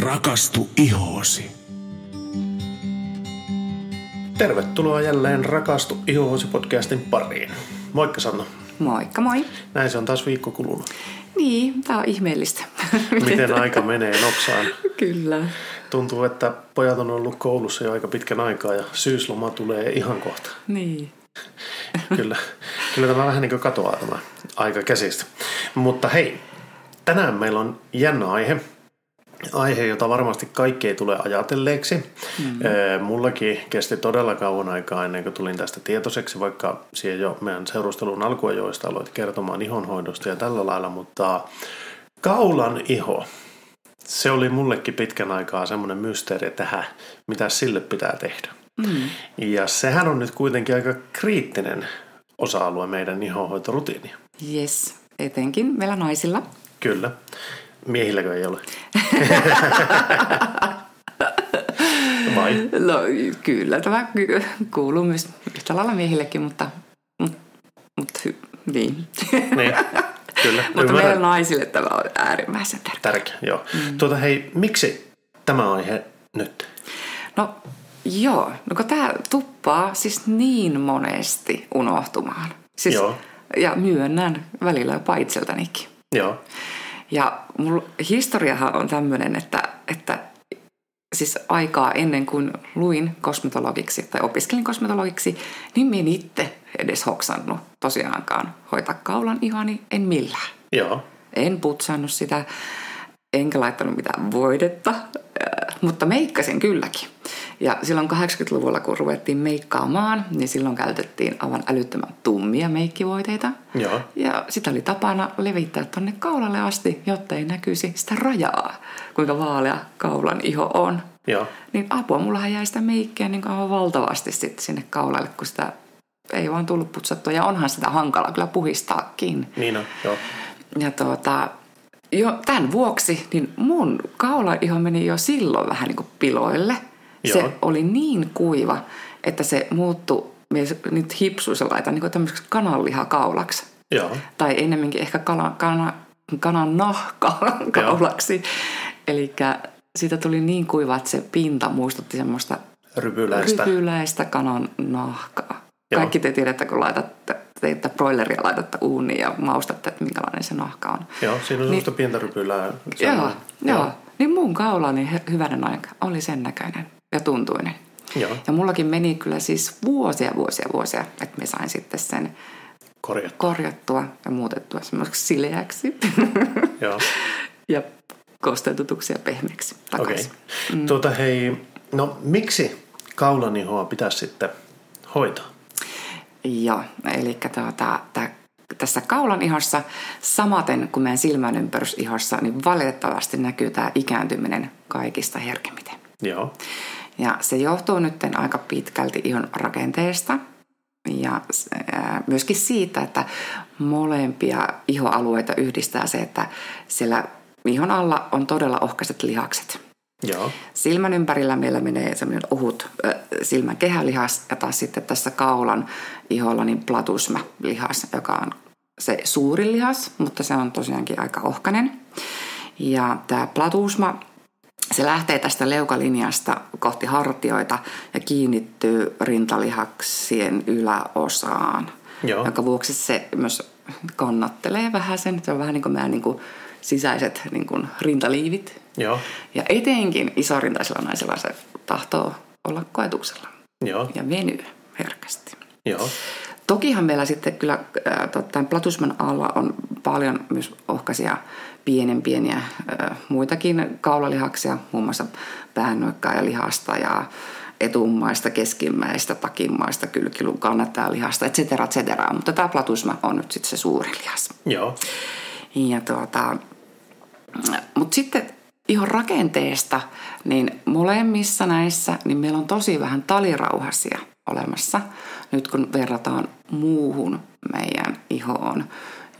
Rakastu ihoosi. Tervetuloa jälleen Rakastu ihoosi podcastin pariin. Moikka Sanna. Moikka moi. Näin se on taas viikko kulunut. Niin, tää on ihmeellistä. Miten aika menee nopsaan. Kyllä. Tuntuu, että pojat on ollut koulussa jo aika pitkän aikaa ja syysloma tulee ihan kohta. Niin. Kyllä, kyllä tämä vähän niin kuin katoaa tämä aika käsistä. Mutta hei, tänään meillä on jännä aihe. Aihe, jota varmasti kaikki ei tule ajatelleeksi. Mm. Mullakin kesti todella kauan aikaa ennen kuin tulin tästä tietoiseksi, vaikka siihen jo meidän seurustelun alkuajoista aloit kertomaan ihonhoidosta ja tällä lailla, mutta kaulan iho, se oli mullekin pitkän aikaa semmoinen mysteeri, että hä, mitä sille pitää tehdä. Mm. Ja sehän on nyt kuitenkin aika kriittinen osa-alue meidän ihonhoitorutiinia. Yes, etenkin meillä naisilla. Kyllä. Miehilläkö ei ole? Vai? No kyllä, tämä kuuluu myös yhtä lailla miehillekin, mutta, mutta, mutta hy, niin. Niin, kyllä. mutta meillä naisille tämä on äärimmäisen tärkeä. Tärkeä, joo. Mm. Tuota hei, miksi tämä aihe nyt? No joo, no kun tämä tuppaa siis niin monesti unohtumaan. Siis, Joo. Ja myönnän välillä jopa itseltänikin. Joo, Ja mulla, historiahan on tämmöinen, että, että siis aikaa ennen kuin luin kosmetologiksi tai opiskelin kosmetologiksi, niin minä en itse edes hoksannut tosiaankaan hoitaa kaulan ihani, en millään. joo, En putsannut sitä, enkä laittanut mitään voidetta, mutta meikkasin kylläkin. Ja silloin 80-luvulla, kun ruvettiin meikkaamaan, niin silloin käytettiin aivan älyttömän tummia meikkivoiteita. joo, Ja sitä oli tapana levittää tonne kaulalle asti, jotta ei näkyisi sitä rajaa, kuinka vaalea kaulan iho on. joo, Niin apua, mullahan jäi sitä meikkiä niin aivan valtavasti sitten sinne kaulalle, kun sitä ei vaan tullut putsattua. Ja onhan sitä hankala kyllä puhistaakin. niin on, joo, Ja tuota, jo tämän vuoksi niin mun kaulaiho meni jo silloin vähän niin kuin piloille. Se Joo. oli niin kuiva, että se muuttui, nyt hipsuissa laitan niin tämmöiseksi kananlihakaulaksi. joo, Tai ennemminkin ehkä kala, kana, kanan nahka kaulaksi. Eli siitä tuli niin kuiva, että se pinta muistutti semmoista rypyläistä. rypyläistä kanan nahkaa. Joo. Kaikki te tiedätte, kun laitatte, teette broileria laitatte uuniin ja maustatte, että minkälainen se nahka on. Joo, siinä on semmoista pientä rypylää. Joo, on- joo. Niin mun kaulani hy- hyvänen aika oli sen näköinen ja tuntuinen. Joo, Ja mullakin meni kyllä siis vuosia, vuosia, vuosia, että me sain sitten sen korjattu. korjattua ja muutettua semmoiseksi sileäksi Joo, ja kosteutetuksi ja pehmeäksi okei. Okay. takaisin. Mm. Tuota hei, no miksi kaulanihoa pitäisi sitten hoitaa? Joo, eli tuota, tää, tässä kaulan ihossa, samaten kuin meidän silmän ympärysihossa, niin valitettavasti näkyy tämä ikääntyminen kaikista herkemmiten. Joo, Ja se johtuu nyt aika pitkälti ihon rakenteesta ja myöskin siitä, että molempia ihoalueita yhdistää se, että siellä ihon alla on todella ohkaiset lihakset. Joo, Silmän ympärillä meillä menee semmoinen ohut äh, silmän kehälihas ja taas sitten tässä kaulan iholla niin platusma-lihas, joka on se suurin lihas, mutta se on tosiaankin aika ohkainen. Ja tämä platusma, se lähtee tästä leukalinjasta kohti hartioita ja kiinnittyy rintalihaksien yläosaan, Joo. jonka vuoksi se myös kannattelee vähän sen. Se on vähän niin kuin meidän niin kuin sisäiset niin kuin rintaliivit, joo, ja etenkin isorintaisella naisella se tahtoo olla koetuksella joo, ja venyä herkästi. joo, Tokihan meillä sitten kyllä äh, platusman alla on paljon myös ohkaisia pienen pieniä äh, muitakin kaulalihaksia, muun muassa päännoikkaa ja lihasta ja etummaista, keskimmäistä, takimmaista, kylkilun kannattajalihasta, et cetera, et cetera. Mutta tämä platusma on nyt sitten se suuri lihas. joo, Ja tuota, mutta sitten ihon rakenteesta, niin molemmissa näissä, niin meillä on tosi vähän talirauhasia olemassa, nyt kun verrataan muuhun meidän ihoon.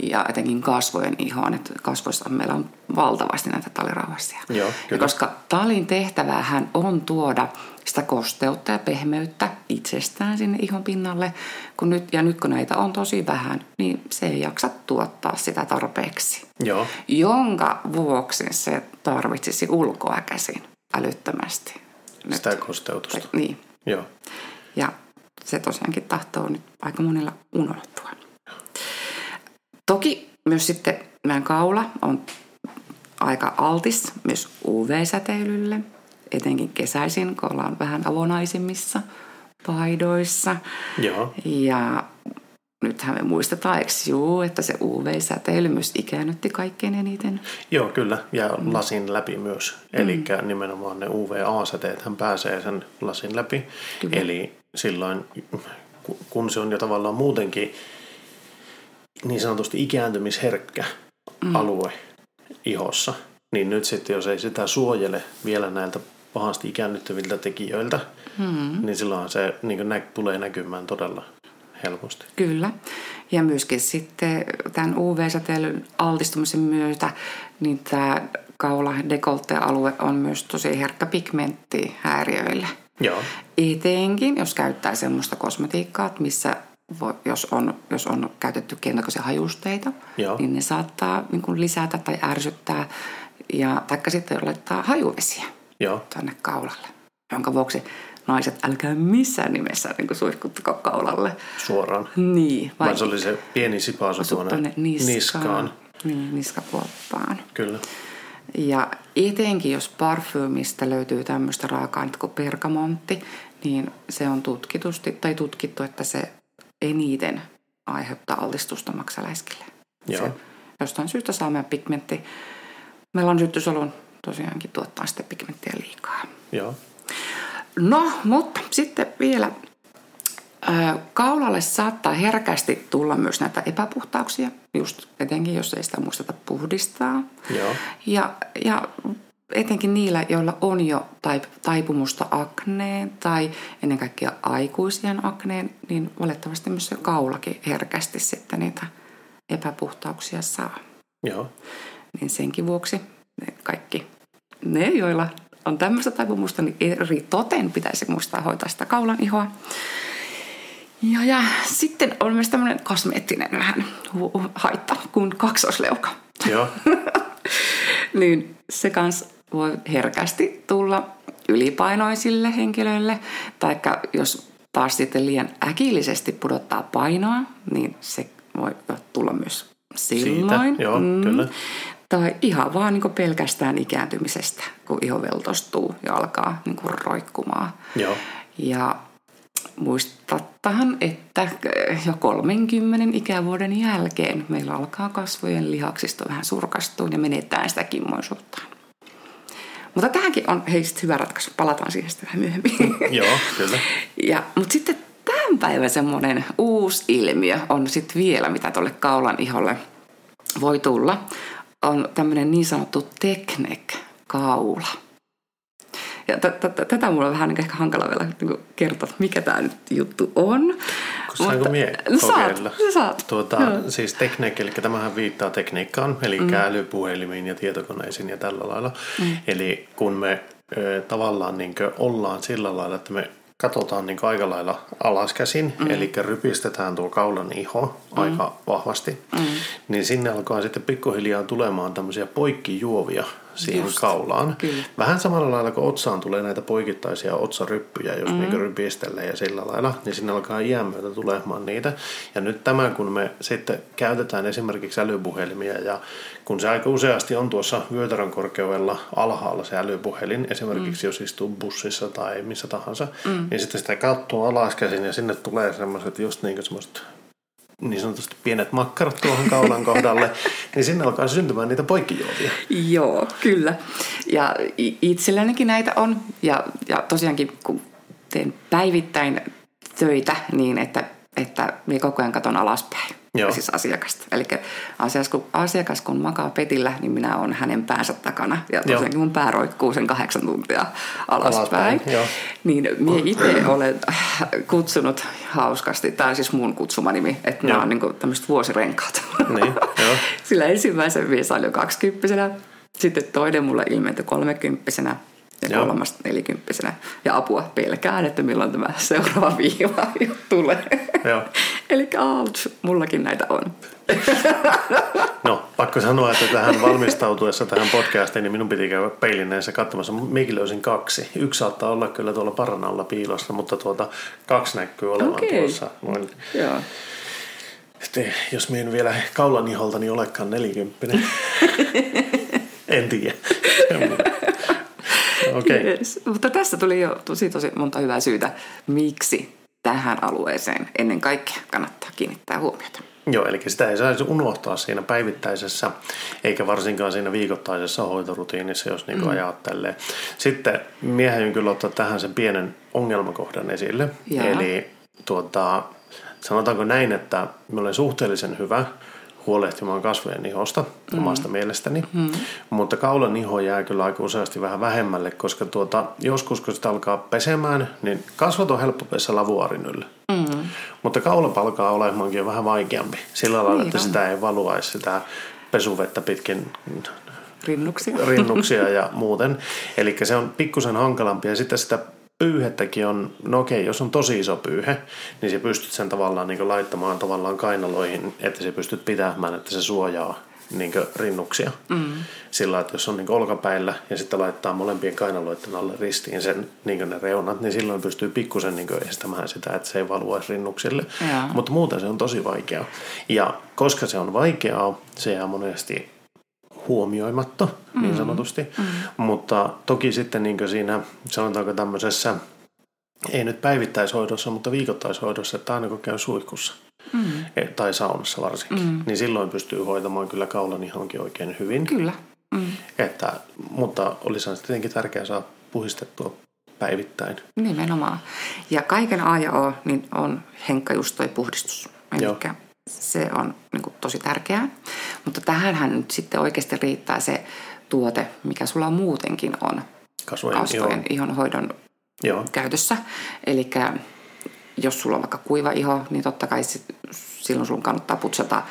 Ja etenkin kasvojen ihoon. Että kasvoissa meillä on valtavasti näitä talirauhasia. Joo, ja koska talin tehtävähän on tuoda sitä kosteutta ja pehmeyttä itsestään sinne ihon pinnalle, kun nyt, ja nyt kun näitä on tosi vähän, niin se ei jaksa tuottaa sitä tarpeeksi. Joo, Jonka vuoksi se tarvitsisi ulkoa käsin älyttömästi. Nyt. sitä kosteutusta. Niin. Joo, Ja se tosiaankin tahtoo nyt aika monilla unohtua. Toki myös sitten meidän kaula on aika altis myös UV-säteilylle, etenkin kesäisin, kun ollaan vähän avonaisimmissa paidoissa. joo, Ja nythän me muistetaan, eikö juu, että se UV-säteily myös ikäännytti kaikkein eniten. joo, kyllä. Ja lasin läpi myös. Eli nimenomaan ne UVA-säteet hän pääsee sen lasin läpi. Kyllä. Eli silloin, ku- kun se on jo tavallaan muutenkin niin sanotusti ikääntymisherkkä alue ihossa, niin nyt sitten jos ei sitä suojele vielä näiltä pahasti ikäännyttäviltä tekijöiltä, hmm. niin silloin se niin nä- tulee näkymään todella helposti. Kyllä. Ja myöskin sitten tämän UV-säteilyn altistumisen myötä, niin tämä kaula alue on myös tosi herkkä pigmenttihäiriöille. Joo, Etenkin, jos käyttää semmoista kosmetiikkaa, että missä jos, on, jos on käytetty keinotekoisia hajusteita, Joo. niin ne saattaa niin kuin lisätä tai ärsyttää, ja, taikka sitten laittaa hajuvesiä joo, tänne kaulalle, jonka vuoksi naiset, älkää missään nimessä niin kuin suihkuttako kaulalle. suoraan. Niin, Vai se oli se pieni sipaasu tuonne tuonne niskaan. niskaan. Niin, niskakuoppaan. Kyllä. Ja etenkin jos parfyymistä löytyy tämmöistä raaka-ainetta kuin pergamontti, niin se on tutkitusti, tai tutkittu, että se eniten aiheuttaa altistusta maksaläiskille. Joo. Se jostain syystä saa meidän pigmentti. Meillä on syttysolun tosiaankin tuottaa sitten pigmenttiä liikaa. Joo, No, mutta sitten vielä kaulalle saattaa herkästi tulla myös näitä epäpuhtauksia, just etenkin jos ei sitä muisteta puhdistaa. joo, Ja, ja etenkin niillä, joilla on jo taip- taipumusta akneen tai ennen kaikkea aikuisien akneen, niin valitettavasti myös se kaulakin herkästi sitten niitä epäpuhtauksia saa. joo, Niin senkin vuoksi ne kaikki ne, joilla on tämmöistä taipumusta, niin eri toten pitäisi muistaa hoitaa sitä kaulan ihoa. Ja, ja sitten on myös tämmöinen kosmeettinen vähän haitta kuin kaksosleuka. joo, niin se kans voi herkästi tulla ylipainoisille henkilöille, tai jos taas sitten liian äkillisesti pudottaa painoa, niin se voi tulla myös silloin. Mm. Siitä, joo, kyllä. Tai ihan vaan niin pelkästään ikääntymisestä, kun iho veltostuu ja alkaa niin roikkumaan. joo, Ja muistattahan, että jo 30 ikävuoden jälkeen meillä alkaa kasvojen lihaksisto vähän surkastua ja menetään sitä kimmoisuuttaan. Mutta tähänkin on hei sit hyvä ratkaisu. Palataan siihen sitten vähän myöhemmin. joo, kyllä. Ja, mutta sitten tämän päivän semmoinen uusi ilmiö on sitten vielä, mitä tuolle kaulan iholle voi tulla, on tämmöinen niin sanottu teknek-kaula. Ja t- t- tätä mulla on vähän niin ehkä hankala vielä niin kertoa, mikä tämä nyt juttu on. Saanko mie no, kokeilla? saat. Tuota, siis tekniikka, eli tämähän viittaa tekniikkaan, eli mm. älypuhelimiin ja tietokoneisiin ja tällä lailla. Mm. Eli kun me ö, tavallaan niin ollaan sillä lailla, että me katsotaan niin aika lailla alaskäsin, mm. eli rypistetään tuo kaulan iho mm. aika vahvasti, mm. niin sinne alkaa sitten pikkuhiljaa tulemaan tämmöisiä poikkijuovia siihen Just, kaulaan. kyllä. Vähän samalla lailla kuin otsaan tulee näitä poikittaisia otsaryppyjä, jos mm. niin rypistelee ja sillä lailla, niin sinne alkaa iän myötä tulemaan niitä. Ja nyt tämä, kun me sitten käytetään esimerkiksi älypuhelimia ja kun se aika useasti on tuossa vyötärön korkeudella alhaalla se älypuhelin, esimerkiksi mm. jos istuu bussissa tai missä tahansa, mm. niin sitten sitä katsoo alaskäsin ja sinne tulee semmoiset just niin kuin semmoiset niin sanotusti pienet makkarat tuohon kaulan kohdalle, niin sinne alkaa syntymään niitä poikkijuovia. Joo, kyllä. Ja itsellänikin näitä on. Ja, ja tosiaankin, kun teen päivittäin töitä niin, että, että minä koko ajan katon alaspäin. Joo. siis asiakasta. Eli asiakas kun, asiakas kun makaa petillä, niin minä olen hänen päänsä takana. Ja tosiaankin mun pää roikkuu sen kahdeksan tuntia alaspäin. Alaspäin. Niin minä itse olen kutsunut hauskasti, tämä on siis mun kutsumanimi, että nämä Joo. on niin tämmöiset vuosirenkaat. Niin, joo. Sillä ensimmäisen mies oli jo kaksikymppisenä, sitten toinen mulle ilmentyi kolmekymppisenä ja Joo. kolmas nelikymppisenä. Ja apua pelkään, että milloin tämä seuraava viiva tulee. Joo. Eli mullakin näitä on. No, pakko sanoa, että tähän valmistautuessa tähän podcastiin, niin minun piti käydä peilin näissä katsomassa. Mekin löysin kaksi. Yksi saattaa olla kyllä tuolla paranalla piilossa, mutta tuota, kaksi näkyy olevan Okei. tuossa. Noin. Joo. Sitten, jos minä en vielä kaulan iholta, niin olekaan nelikymppinen. en tiedä. Okay. Yes. Mutta tässä tuli jo tosi tosi monta hyvää syytä, miksi tähän alueeseen ennen kaikkea kannattaa kiinnittää huomiota. Joo, eli sitä ei saisi unohtaa siinä päivittäisessä, eikä varsinkaan siinä viikoittaisessa hoitorutiinissa, jos niin mm. ajattelee. Sitten miehen kyllä ottaa tähän sen pienen ongelmakohdan esille. Jaa. Eli tuota, sanotaanko näin, että mä olen suhteellisen hyvä huolehtimaan kasvojen ihosta mm. omasta mielestäni, mm. mutta kaulan iho jää kyllä aika useasti vähän vähemmälle, koska tuota, joskus kun sitä alkaa pesemään, niin kasvot on helppo pestä lavuaarin yllä. Mm. Mutta kaula alkaa olemaankin vähän vaikeampi sillä lailla, Niin että on. sitä ei valuaisi sitä pesuvettä pitkin Rinnuksia. rinnuksia ja muuten. Eli se on pikkusen hankalampi ja sitten sitä pyyhettäkin on, no okei, jos on tosi iso pyyhe, niin se pystyt sen tavallaan niin laittamaan tavallaan kainaloihin, että se pystyt pitämään, että se suojaa niin rinnuksia. Mm. Sillä että jos on niin olkapäillä ja sitten laittaa molempien kainaloiden alle ristiin sen niin ne reunat, niin silloin pystyy pikkusen niin estämään sitä, että se ei valuaisi rinnuksille. Mutta muuten se on tosi vaikeaa. Ja koska se on vaikeaa, se jää monesti huomioimatta, niin sanotusti. Mm. Mutta toki sitten niin siinä, sanotaanko tämmöisessä, ei nyt päivittäishoidossa, mutta viikoittaishoidossa, että aina kun käy suihkussa mm. tai saunassa varsinkin, mm. niin silloin pystyy hoitamaan kyllä kaulan ihonkin oikein hyvin. Kyllä. Mm. Että, mutta olisihan tietenkin tärkeää saada puhistettua päivittäin. Nimenomaan. Ja kaiken A ja O niin on henkka just toi puhdistus. Eli se on niin kuin, tosi tärkeää. Mutta tähänhän nyt sitten oikeasti riittää se tuote, mikä sulla muutenkin on Kasvojen, kasvojen ihon. ihonhoidon Joo, käytössä. Eli jos sulla on vaikka kuiva iho, niin totta kai sit, silloin sun kannattaa putsata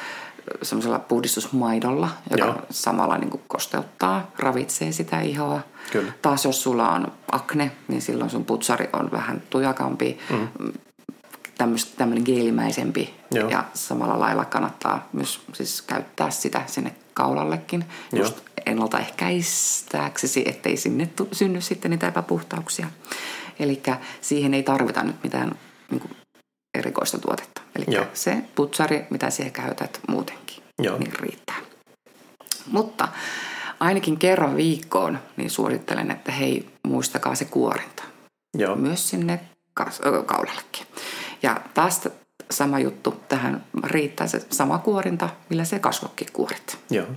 semmoisella puhdistusmaidolla, joka Joo. samalla niin kuin kosteuttaa, ravitsee sitä ihoa. Kyllä. Taas jos sulla on akne, niin silloin sun putsari on vähän tujakampi, mm. Tämmöinen geelimäisempi. Joo. Ja samalla lailla kannattaa myös siis käyttää sitä sinne kaulallekin, Joo. just ennaltaehkäistääksesi, ettei sinne tu- synny sitten niitä epäpuhtauksia. Eli siihen ei tarvita nyt mitään niin kuin erikoista tuotetta. Eli se putsari, mitä siihen käytät muutenkin, Joo. niin riittää. Mutta ainakin kerran viikkoon niin suosittelen, että hei, muistakaa se kuorinta. joo, Myös sinne kaulallekin. Ja taas sama juttu, tähän riittää se sama kuorinta, millä se kasvokki kuorit. joo,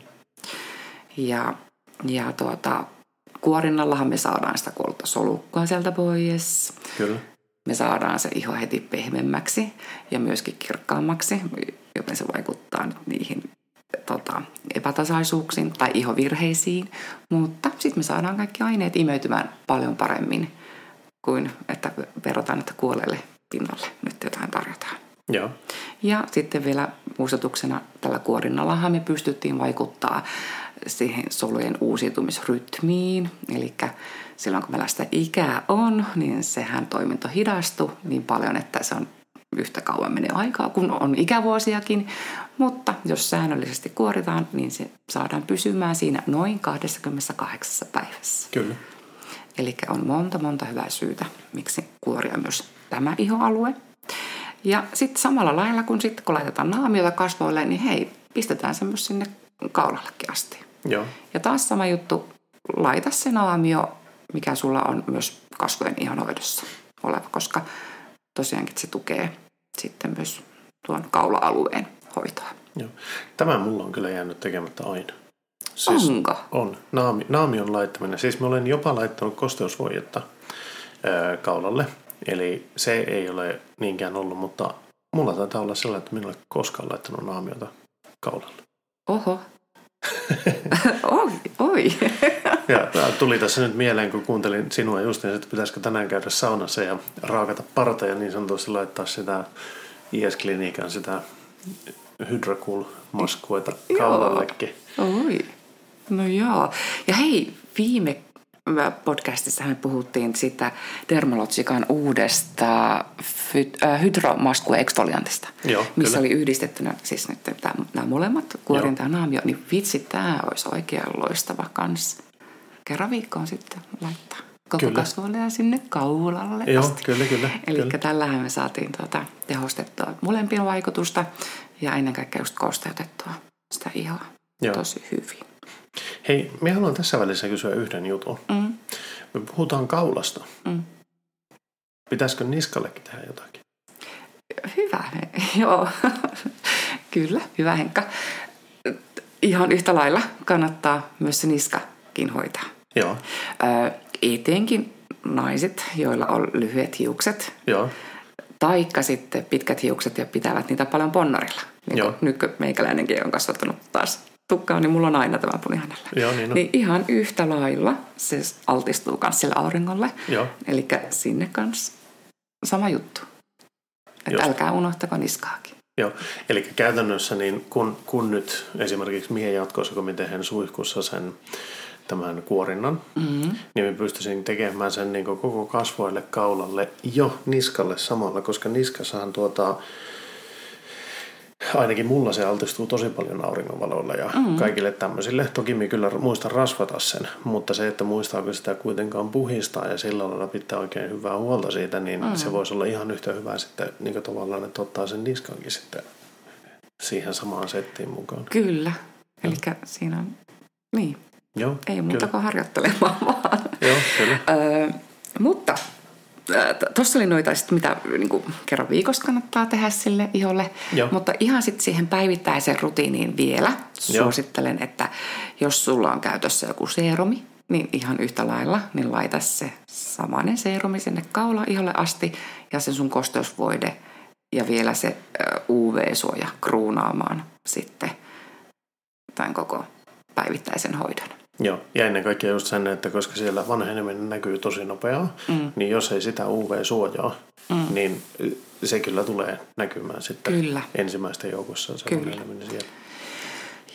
Ja, ja tuota, kuorinnallahan me saadaan sitä kultasolukkoa sieltä pois. kyllä. Me saadaan se iho heti pehmeämmäksi ja myöskin kirkkaammaksi, joten se vaikuttaa nyt niihin tota, epätasaisuuksiin tai ihovirheisiin. Mutta sitten me saadaan kaikki aineet imeytymään paljon paremmin kuin että verrataan, että kuolelle pinnalle nyt jotain tarjotaan. Joo, Ja sitten vielä muistutuksena tällä kuorinnallahan me pystyttiin vaikuttaa siihen solujen uusiutumisrytmiin. Eli silloin kun meillä sitä ikää on, niin sehän toiminto hidastuu niin paljon, että se on yhtä kauan menee aikaa, kun on ikävuosiakin. Mutta jos säännöllisesti kuoritaan, niin se saadaan pysymään siinä noin 28 päivässä. kyllä. Eli on monta monta hyvää syytä, miksi kuoria myös tämä ihoalue. Ja sitten samalla lailla, kun sitten kun laitetaan naamiota kasvoille, niin hei, pistetään se myös sinne kaulallekin asti. Joo, Ja taas sama juttu, laita se naamio, mikä sulla on myös kasvojen ihonhoidossa oleva, koska tosiaankin se tukee sitten myös tuon kaula-alueen hoitoa. joo. Tämä mulla on kyllä jäänyt tekemättä aina. Onko? On. Naami, naamion laittaminen. Siis mä olen jopa laittanut kosteusvoidetta kaulalle. Eli se ei ole niinkään ollut, mutta mulla taitaa olla sellainen, että minulle koskaan laittanut naamiota kaulalle. Oho. oi, oi. Ja tuli tässä nyt mieleen, kun kuuntelin sinua just, niin, että pitäisikö tänään käydä saunassa ja raakata parta ja niin sanotusti laittaa sitä IS-klinikan sitä hydrocool-maskueta Joo. kaulallekin. Oi. No joo. Ja hei, viime podcastissa me puhuttiin sitä Dermalogican uudesta fy- äh, hydromaskuexfoliantista, Joo, missä kyllä. oli yhdistettynä siis nyt nämä molemmat, kuorinta ja naamio, niin vitsi, tämä olisi oikein loistava kans. Kerran viikkoon sitten laittaa koko kasvoille ja sinne kaulalle Joo, asti. kyllä, kyllä, Eli tällähän me saatiin tuota tehostettua molempien vaikutusta ja ennen kaikkea just kosteutettua sitä ihoa Joo. tosi hyvin. Hei, minä haluan tässä välissä kysyä yhden jutun. Mm. Me puhutaan kaulasta. Mm. Pitäisikö niskallekin tehdä jotakin? Hyvä, joo. Kyllä, hyvä Henkka. Ihan yhtä lailla kannattaa myös se niskakin hoitaa. Joo, Ö, etenkin naiset, joilla on lyhyet hiukset, joo, taikka sitten pitkät hiukset ja pitävät niitä paljon ponnarilla. Niin Joo. nyt meikäläinenkin on kasvattanut taas tukkaa, niin mulla on aina tämä punihannella. joo, niin on. Niin ihan yhtä lailla se altistuu myös sille auringolle. Eli sinne kanssa sama juttu. Että älkää unohtako niskaakin. joo. Eli käytännössä niin kun, kun nyt esimerkiksi miehen jatkossa, kun me tehdään suihkussa sen tämän kuorinnan, mm-hmm. niin me pystyisin tekemään sen niin koko kasvoille, kaulalle jo niskalle samalla, koska niskassahan tuota, ainakin mulla se altistuu tosi paljon auringonvaloilla ja mm. kaikille tämmöisille. Toki minä kyllä muistan rasvata sen, mutta se, että muistaako sitä kuitenkaan puhistaa ja sillä lailla pitää oikein hyvää huolta siitä, niin mm. se voisi olla ihan yhtä hyvä sitten niin kuin tavallaan, että ottaa sen niskankin sitten siihen samaan settiin mukaan. Kyllä. Eli siinä on, niin, Joo, ei muuta kyllä. kuin harjoittelemaan vaan. Joo, kyllä. Öö, mutta tuossa oli noita, sit, mitä niin kuin, kerran viikossa kannattaa tehdä sille iholle. Joo. Mutta ihan sitten siihen päivittäiseen rutiiniin vielä Joo. suosittelen, että jos sulla on käytössä joku seerumi, niin ihan yhtä lailla, niin laita se samainen seerumi sinne kaula iholle asti ja se sun kosteusvoide ja vielä se ö, UV-suoja kruunaamaan sitten tämän koko päivittäisen hoidon. Joo, ja ennen kaikkea just sen, että koska siellä vanheneminen näkyy tosi nopeaa, mm. niin jos ei sitä UV-suojaa, mm. niin se kyllä tulee näkymään sitten Kyllä. ensimmäisten joukossa se Kyllä. vanheneminen siellä.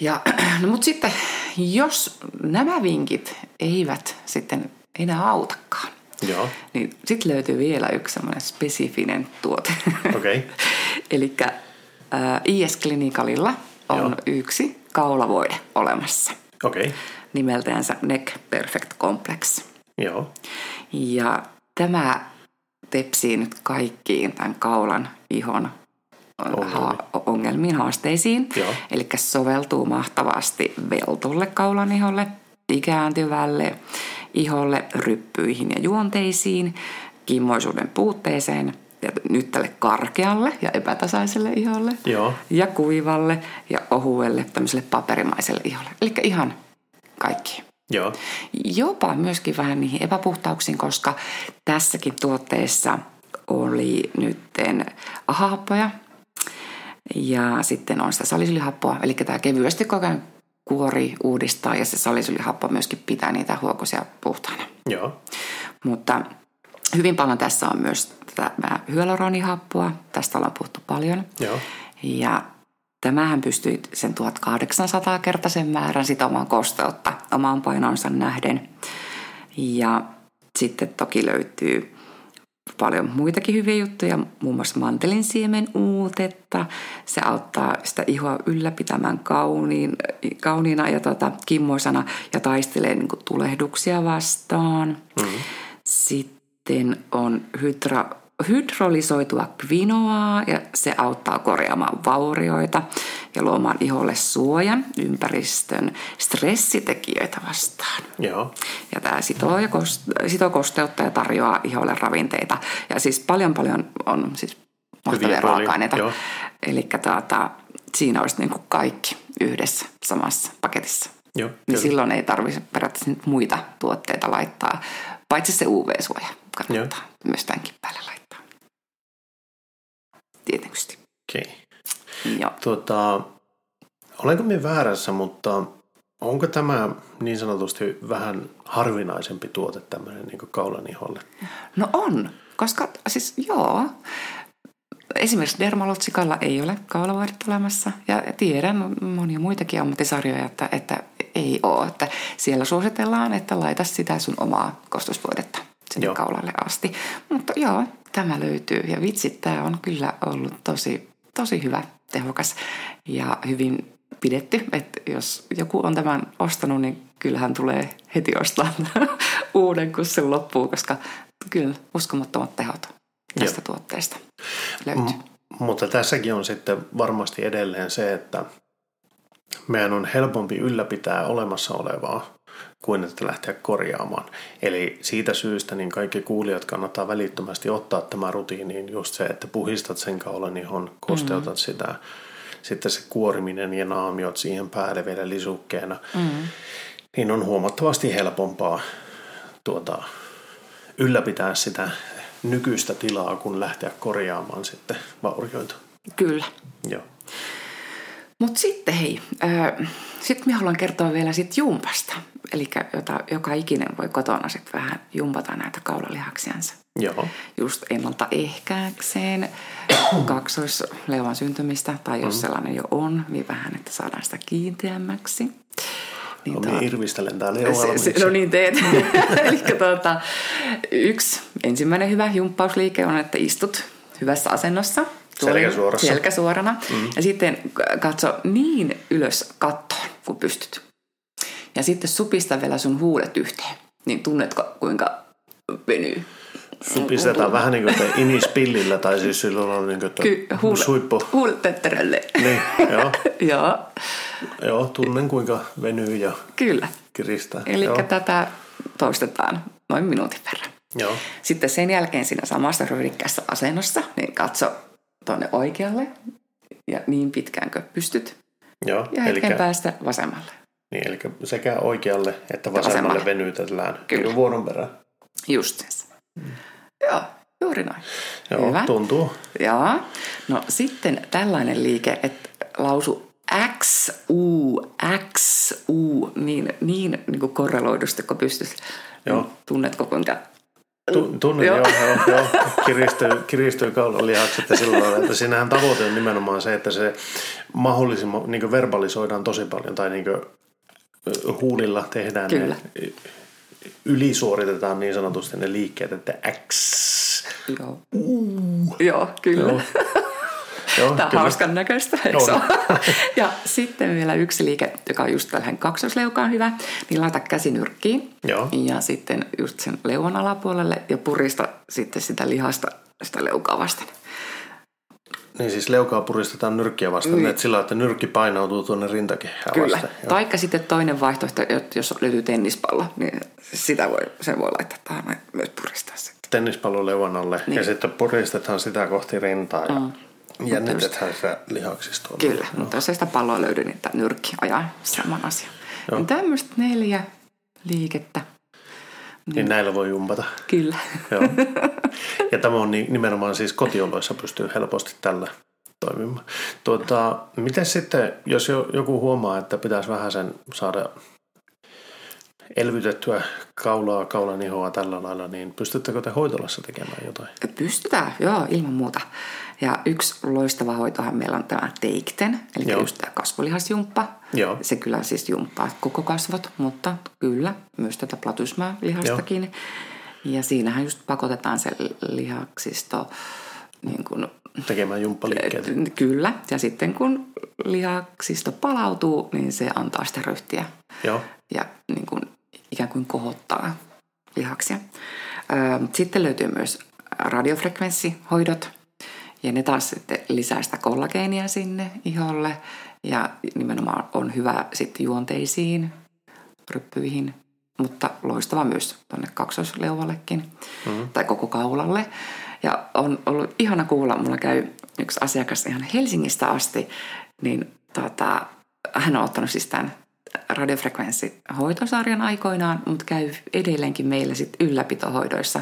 Ja, no mutta sitten, jos nämä vinkit eivät sitten enää autakaan, Joo, niin sitten löytyy vielä yksi semmoinen spesifinen tuote. okei. Okay. Eli IS-klinikalilla on Joo. yksi kaulavoide olemassa Okei, okay. Nimeltänsä Neck Perfect Complex. joo, Ja tämä tepsii nyt kaikkiin tämän kaulan ihon Ongelmiin. ha- ongelmiin, haasteisiin. Eli soveltuu mahtavasti veltulle kaulan iholle, ikääntyvälle iholle, ryppyihin ja juonteisiin, kimmoisuuden puutteeseen ja nyt tälle karkealle ja epätasaiselle iholle joo, ja kuivalle ja ohuelle tämmöiselle paperimaiselle iholle. Eli ihan kaikki. joo, Jopa myöskin vähän niihin epäpuhtauksiin, koska tässäkin tuotteessa oli nytten ahahappoja ja sitten on sitä salisyylihappoa. Eli tämä kevyesti koko ajan kuori uudistaa ja se salisyylihappo myöskin pitää niitä huokosia puhtaana. joo, Mutta hyvin paljon tässä on myös tätä hyaluronihappoa. Tästä ollaan puhuttu paljon. joo, Ja tämähän pystyi sen 1800-kertaisen määrän sitomaan kosteutta omaan painonsa nähden. Ja sitten toki löytyy paljon muitakin hyviä juttuja, muun muassa mantelin uutetta. Se auttaa sitä ihoa ylläpitämään kauniin, kauniina ja tota, kimmoisana ja taistelee niin kuin tulehduksia vastaan. Mm-hmm. Sitten on hydra, hydrolysoitua kvinoaa ja se auttaa korjaamaan vaurioita ja luomaan iholle suojan ympäristön stressitekijöitä vastaan. joo, Ja tämä sitoo, ja kost- sitoo kosteutta ja tarjoaa iholle ravinteita. Ja siis paljon paljon on siis mahtavia raaka-aineita. joo. Eli tuota, siinä olisi niin kuin kaikki yhdessä samassa paketissa. joo, Niin kyllä. silloin ei tarvitse periaatteessa muita tuotteita laittaa, paitsi se UV-suoja kannattaa myös tämänkin päälle laittaa. Tietysti. Joo. Tuota, olenko minä väärässä, mutta onko tämä niin sanotusti vähän harvinaisempi tuote tämmöinen niin kaulaniholle? No on, koska siis joo, esimerkiksi dermalotsikalla ei ole kaulavoidetta olemassa ja tiedän monia muitakin ammattisarjoja, että, että ei ole. Että siellä suositellaan, että laita sitä sun omaa kostusvoidetta sinne joo. kaulalle asti. Mutta joo, tämä löytyy ja vitsit, tämä on kyllä ollut tosi, tosi hyvä, tehokas ja hyvin pidetty. Että jos joku on tämän ostanut, niin kyllähän tulee heti ostaa uuden, kun se loppuu, koska kyllä uskomattomat tehot tästä Joo. tuotteesta löytyy. M- mutta tässäkin on sitten varmasti edelleen se, että meidän on helpompi ylläpitää olemassa olevaa kuin että lähteä korjaamaan. Eli siitä syystä niin kaikki kuulijat kannattaa välittömästi ottaa tämä rutiiniin just se, että puhistat sen kaulan ihon, kosteutat mm-hmm. sitä, sitten se kuoriminen ja naamiot siihen päälle vielä lisukkeena, mm-hmm. niin on huomattavasti helpompaa tuota, ylläpitää sitä nykyistä tilaa, kun lähteä korjaamaan sitten vaurioita. Kyllä. Joo. Mutta sitten hei, äh, sitten minä haluan kertoa vielä sit jumpasta. Eli jota joka ikinen voi kotona sitten vähän jumpata näitä kaulalihaksiansa. Joo. Just ennaltaehkäikseen kaksoisleuan syntymistä, tai jos mm. sellainen jo on, niin vähän, että saadaan sitä kiinteämmäksi. Niin no, minä irvistelen täällä jo se, se, No niin teet. Eli tuota, yksi ensimmäinen hyvä jumppausliike on, että istut hyvässä asennossa. Selkä suorassa. Selkä suorana. Mm. Ja sitten katso niin ylös kattoon, kun pystyt. Ja sitten supista vielä sun huulet yhteen. Niin tunnetko, kuinka venyy? Supistetaan vähän niin kuin inispillillä, tai siis silloin on niin kuin Ky- huule, suippu. Huuletetterelle. Niin, joo. joo. Joo, tunnen kuinka venyy ja Kyllä. kiristää. Eli tätä toistetaan noin minuutin verran. Joo. Sitten sen jälkeen siinä samassa ryhdikkäässä asennossa, niin katso tuonne oikealle ja niin pitkään kuin pystyt. Joo, ja hetken elikkä, päästä vasemmalle. Niin, eli sekä oikealle että vasemmalle, vasemmalle. venytetään Kyllä. Niin vuoron perään. Just. Mm. Joo, juuri noin. Joo, Hyvä. tuntuu. Joo. No sitten tällainen liike, että lausu X, U, X, U, niin, niin, niin kuin korreloidusti, kun pystyt. Joo. Tunnetko kuinka Tunnen, joo, joo, joo. Kiristyy, kiristyy kaulalihakset ja sillä lailla, että siinähän tavoite on nimenomaan se, että se mahdollisimman niin verbalisoidaan tosi paljon tai niin huulilla tehdään Kyllä. ne, ylisuoritetaan niin sanotusti ne liikkeet, että X, Joo, uh. joo kyllä. Joo. Joo, Tämä on hauskan näköistä, eikö Ja sitten vielä yksi liike, joka on just tällainen kaksosleukaan hyvä, niin laita käsi nyrkkiin. Joo. Ja sitten just sen leuan alapuolelle ja purista sitten sitä lihasta sitä leukaa vasten. Niin siis leukaa puristetaan nyrkkiä vasten, niin. että sillä että nyrkki painautuu tuonne rintakehään Kyllä. vasten. Kyllä. Taikka sitten toinen vaihtoehto, jos löytyy tennispallo, niin sitä voi, sen voi laittaa tähän myös puristaa sitten. Tennispallo leuan alle niin. ja sitten puristetaan sitä kohti rintaa. Ja... Mm Jännitetään se lihaksistoon. Kyllä, no. mutta jos ei sitä palloa löydy, niin tämä nyrkki ajaa saman asian. Niin tämmöistä neljä liikettä. Niin, niin näillä voi jumpata. Kyllä. Joo. Ja tämä on nimenomaan siis kotioloissa pystyy helposti tällä toimimaan. Tuota, miten sitten, jos joku huomaa, että pitäisi vähän sen saada elvytettyä kaulaa, kaulan ihoa tällä lailla, niin pystyttekö te hoitolassa tekemään jotain? Pystytään, joo, ilman muuta. Ja yksi loistava hoitohan meillä on tämä teikten, eli joo. just tämä kasvolihasjumppa. Joo. Se kyllä siis jumppaa koko kasvot, mutta kyllä myös tätä platysmaa lihastakin. Ja siinähän just pakotetaan se lihaksisto niin kuin, tekemään jumppaliikkeet. Kyllä, ja sitten kun lihaksisto palautuu, niin se antaa sitä ryhtiä. Joo. Ja niin kuin, ikään kuin kohottaa lihaksia. Sitten löytyy myös radiofrekvenssihoidot, ja ne taas sitten lisää sitä kollageenia sinne iholle ja nimenomaan on hyvä sitten juonteisiin, ryppyihin, mutta loistava myös tuonne kaksoisleuvallekin mm-hmm. tai koko kaulalle. Ja on ollut ihana kuulla, mulla käy yksi asiakas ihan Helsingistä asti, niin tota, hän on ottanut siis tämän radiofrekvenssihoitosarjan aikoinaan, mutta käy edelleenkin meillä sit ylläpitohoidoissa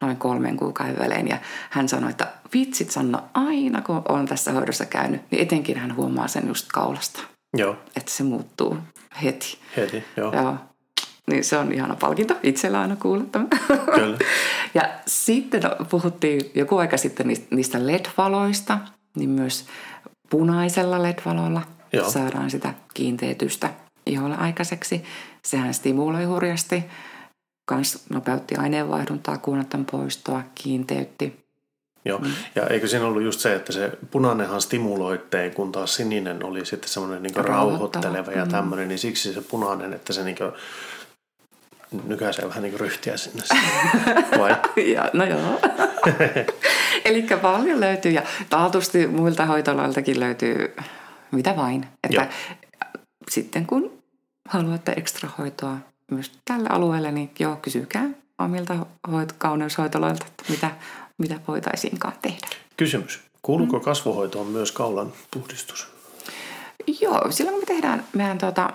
noin kolmen kuukauden välein. Ja hän sanoi, että vitsit Sanna, aina kun on tässä hoidossa käynyt, niin etenkin hän huomaa sen just kaulasta. Joo. Että se muuttuu heti. Heti, joo. Joo. Niin se on ihana palkinto. Itsellä aina kuulla tämä. Kyllä. Ja sitten puhuttiin joku aika sitten niistä LED-valoista, niin myös punaisella LED-valolla Joo. saadaan sitä kiinteytystä iholle aikaiseksi. Sehän stimuloi hurjasti, kans nopeutti aineenvaihduntaa, kuunnatan poistoa, kiinteytti. Joo, mm. ja eikö siinä ollut just se, että se punainenhan stimuloittee, kun taas sininen oli sitten semmoinen niin rauhoitteleva ja mm. tämmöinen, niin siksi se punainen, että se niin nykäisee vähän niin kuin ryhtiä sinne. Vai? ja, no joo. Eli paljon löytyy ja taatusti muilta hoitoloiltakin löytyy mitä vain. Että joo. sitten kun haluatte ekstra hoitoa myös tälle alueelle, niin joo, kysykää omilta hoit- kauneushoitoloilta, että mitä, mitä voitaisiinkaan tehdä. Kysymys. Kuuluuko mm. kasvohoitoon myös kaulan puhdistus? Joo, silloin kun me tehdään meidän tuota,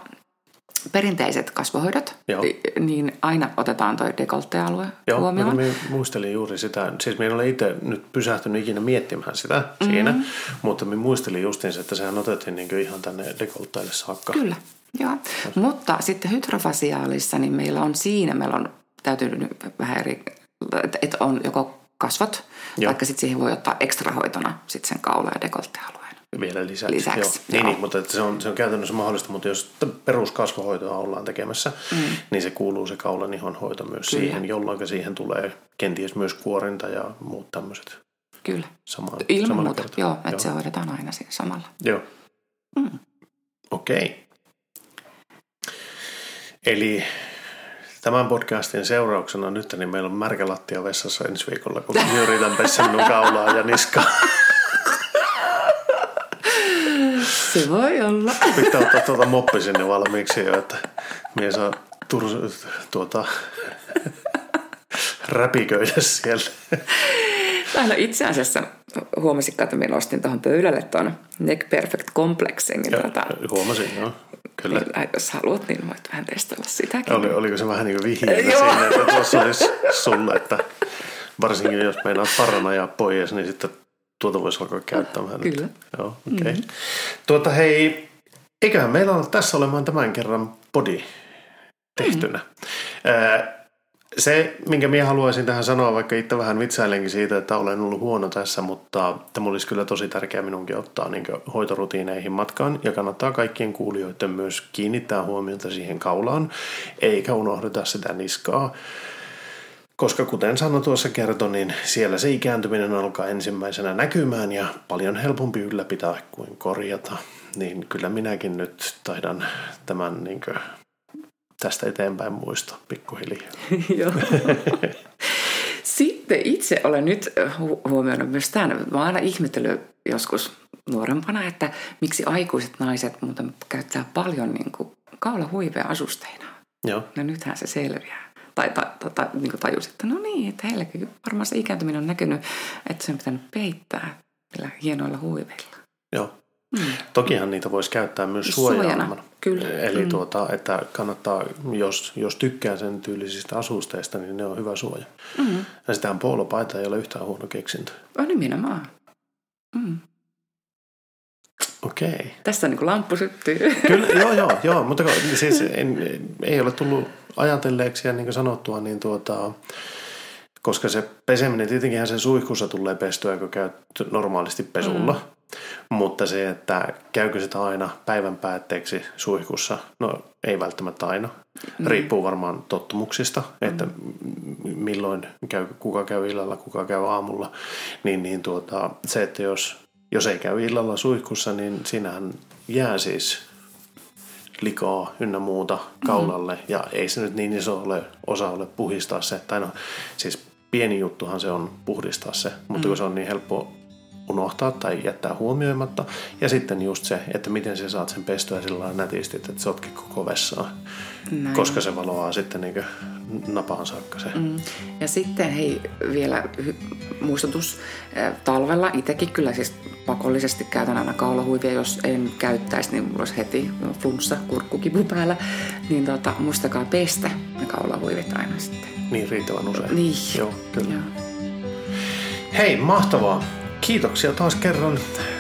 perinteiset kasvohoidot, Joo. niin aina otetaan tuo dekoltealue Joo, huomioon. Joo, muistelin juuri sitä. Siis minä olen itse nyt pysähtynyt ikinä miettimään sitä mm-hmm. siinä, mutta minä muistelin justiin, että sehän otettiin niin ihan tänne dekolteille saakka. Kyllä, joo. Mutta sitten hydrofasiaalissa, niin meillä on siinä, meillä on täytynyt vähän eri, että on joko kasvot, Joo. vaikka sitten siihen voi ottaa ekstra hoitona sitten sen kaula- ja vielä lisäksi. lisäksi joo. Niin, niin, mutta että se, on, se on käytännössä mahdollista, mutta jos peruskasvohoitoa ollaan tekemässä, mm. niin se kuuluu se kaulan ihon hoito myös Kyllä. siihen, jolloin siihen tulee kenties myös kuorinta ja muut tämmöiset. Kyllä. Sama, Ilman muuta, kertaa. joo, että joo. se hoidetaan aina siinä samalla. Joo. Mm. Okei. Okay. Eli tämän podcastin seurauksena nyt niin meillä on märkä lattia vessassa ensi viikolla, kun yritän pestä minun kaulaa ja niskaa. Se voi olla. Pitää ottaa tuota moppi sinne valmiiksi jo, että mies saa tur- tuota, räpiköidä siellä. No itse asiassa huomasitko, että minä ostin tuohon pöydälle tuon Neck Perfect Complexin. Niin tuota, huomasin, joo. Kyllä. Niin, jos haluat, niin voit vähän testata sitäkin. Oli, oliko se vähän niin kuin vihjeellä siinä, että tuossa olisi sulle, että varsinkin jos meinaat parana ja pois, niin sitten tuota voisi alkaa käyttämään. Kyllä. Nyt. Joo, okei. Okay. Mm-hmm. Tuota hei, eiköhän meillä ole tässä olemaan tämän kerran body tehtynä. Mm-hmm. Se, minkä minä haluaisin tähän sanoa, vaikka itse vähän vitsailenkin siitä, että olen ollut huono tässä, mutta tämä olisi kyllä tosi tärkeää minunkin ottaa niin hoitorutiineihin matkaan. Ja kannattaa kaikkien kuulijoiden myös kiinnittää huomiota siihen kaulaan, eikä unohdeta sitä niskaa. Koska kuten Sanna tuossa kertoi, niin siellä se ikääntyminen alkaa ensimmäisenä näkymään ja paljon helpompi ylläpitää kuin korjata. Niin kyllä minäkin nyt taidan tämän niin kuin, tästä eteenpäin muista pikkuhiljaa. Joo. Sitten itse olen nyt huomioinut myös tämän. Mä oon aina ihmetellyt joskus nuorempana, että miksi aikuiset naiset muuten käyttää paljon niin kuin kaulahuivea asusteina. Joo. No nythän se selviää tai, tai, tai, tai niin tajusi, että no niin, että heilläkin varmaan se ikääntyminen on näkynyt, että se on pitänyt peittää niillä hienoilla huiveilla. Joo. Mm. Tokihan niitä voisi käyttää myös suojaamana. Kyllä. Eli mm. tuota, että kannattaa, jos, jos tykkää sen tyylisistä asusteista, niin ne on hyvä suoja. Mm. Ja sitähän poolopaita ei ole yhtään huono keksintö. On nimenomaan. Mm. Okei. Tässä niin kuin lamppu syttyy. Kyllä, joo, joo, joo mutta siis en, ei ole tullut ajatelleeksi ja niin kuin sanottua, niin tuota, koska se peseminen, tietenkin sen suihkussa tulee pestyä, kun käy normaalisti pesulla. Mm. Mutta se, että käykö sitä aina päivän päätteeksi suihkussa, no ei välttämättä aina. Mm. Riippuu varmaan tottumuksista, mm. että milloin käy, kuka käy illalla, kuka käy aamulla. Niin, niin tuota, se, että jos, jos ei käy illalla suihkussa, niin sinähän jää siis likaa ynnä muuta kaulalle. Mm-hmm. Ja ei se nyt niin iso ole, osa ole puhistaa se. Tai no, siis pieni juttuhan se on puhdistaa se, mutta mm-hmm. kun se on niin helppo unohtaa tai jättää huomioimatta. Ja sitten just se, että miten sä saat sen pestyä sillä nätisti, että sotki koko vessaa. Näin. Koska se valoaa sitten niin napaan saakka se. Mm. Ja sitten hei vielä muistutus talvella itsekin kyllä siis pakollisesti käytän aina kaulahuivia. Jos en käyttäisi, niin mulla olisi heti flunssa, kurkkukipu päällä. Niin tota, muistakaa pestä ne kaulahuivit aina sitten. Niin riittävän usein. Niin. Joo, kyllä. Joo. Hei, mahtavaa. Kiitoksia taas kerran,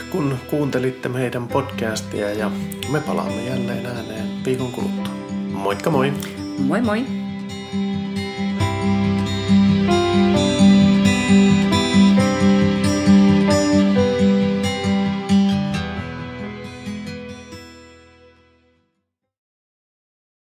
kun kuuntelitte meidän podcastia ja me palaamme jälleen ääneen viikon kuluttua. Moikka moi! Moi moi!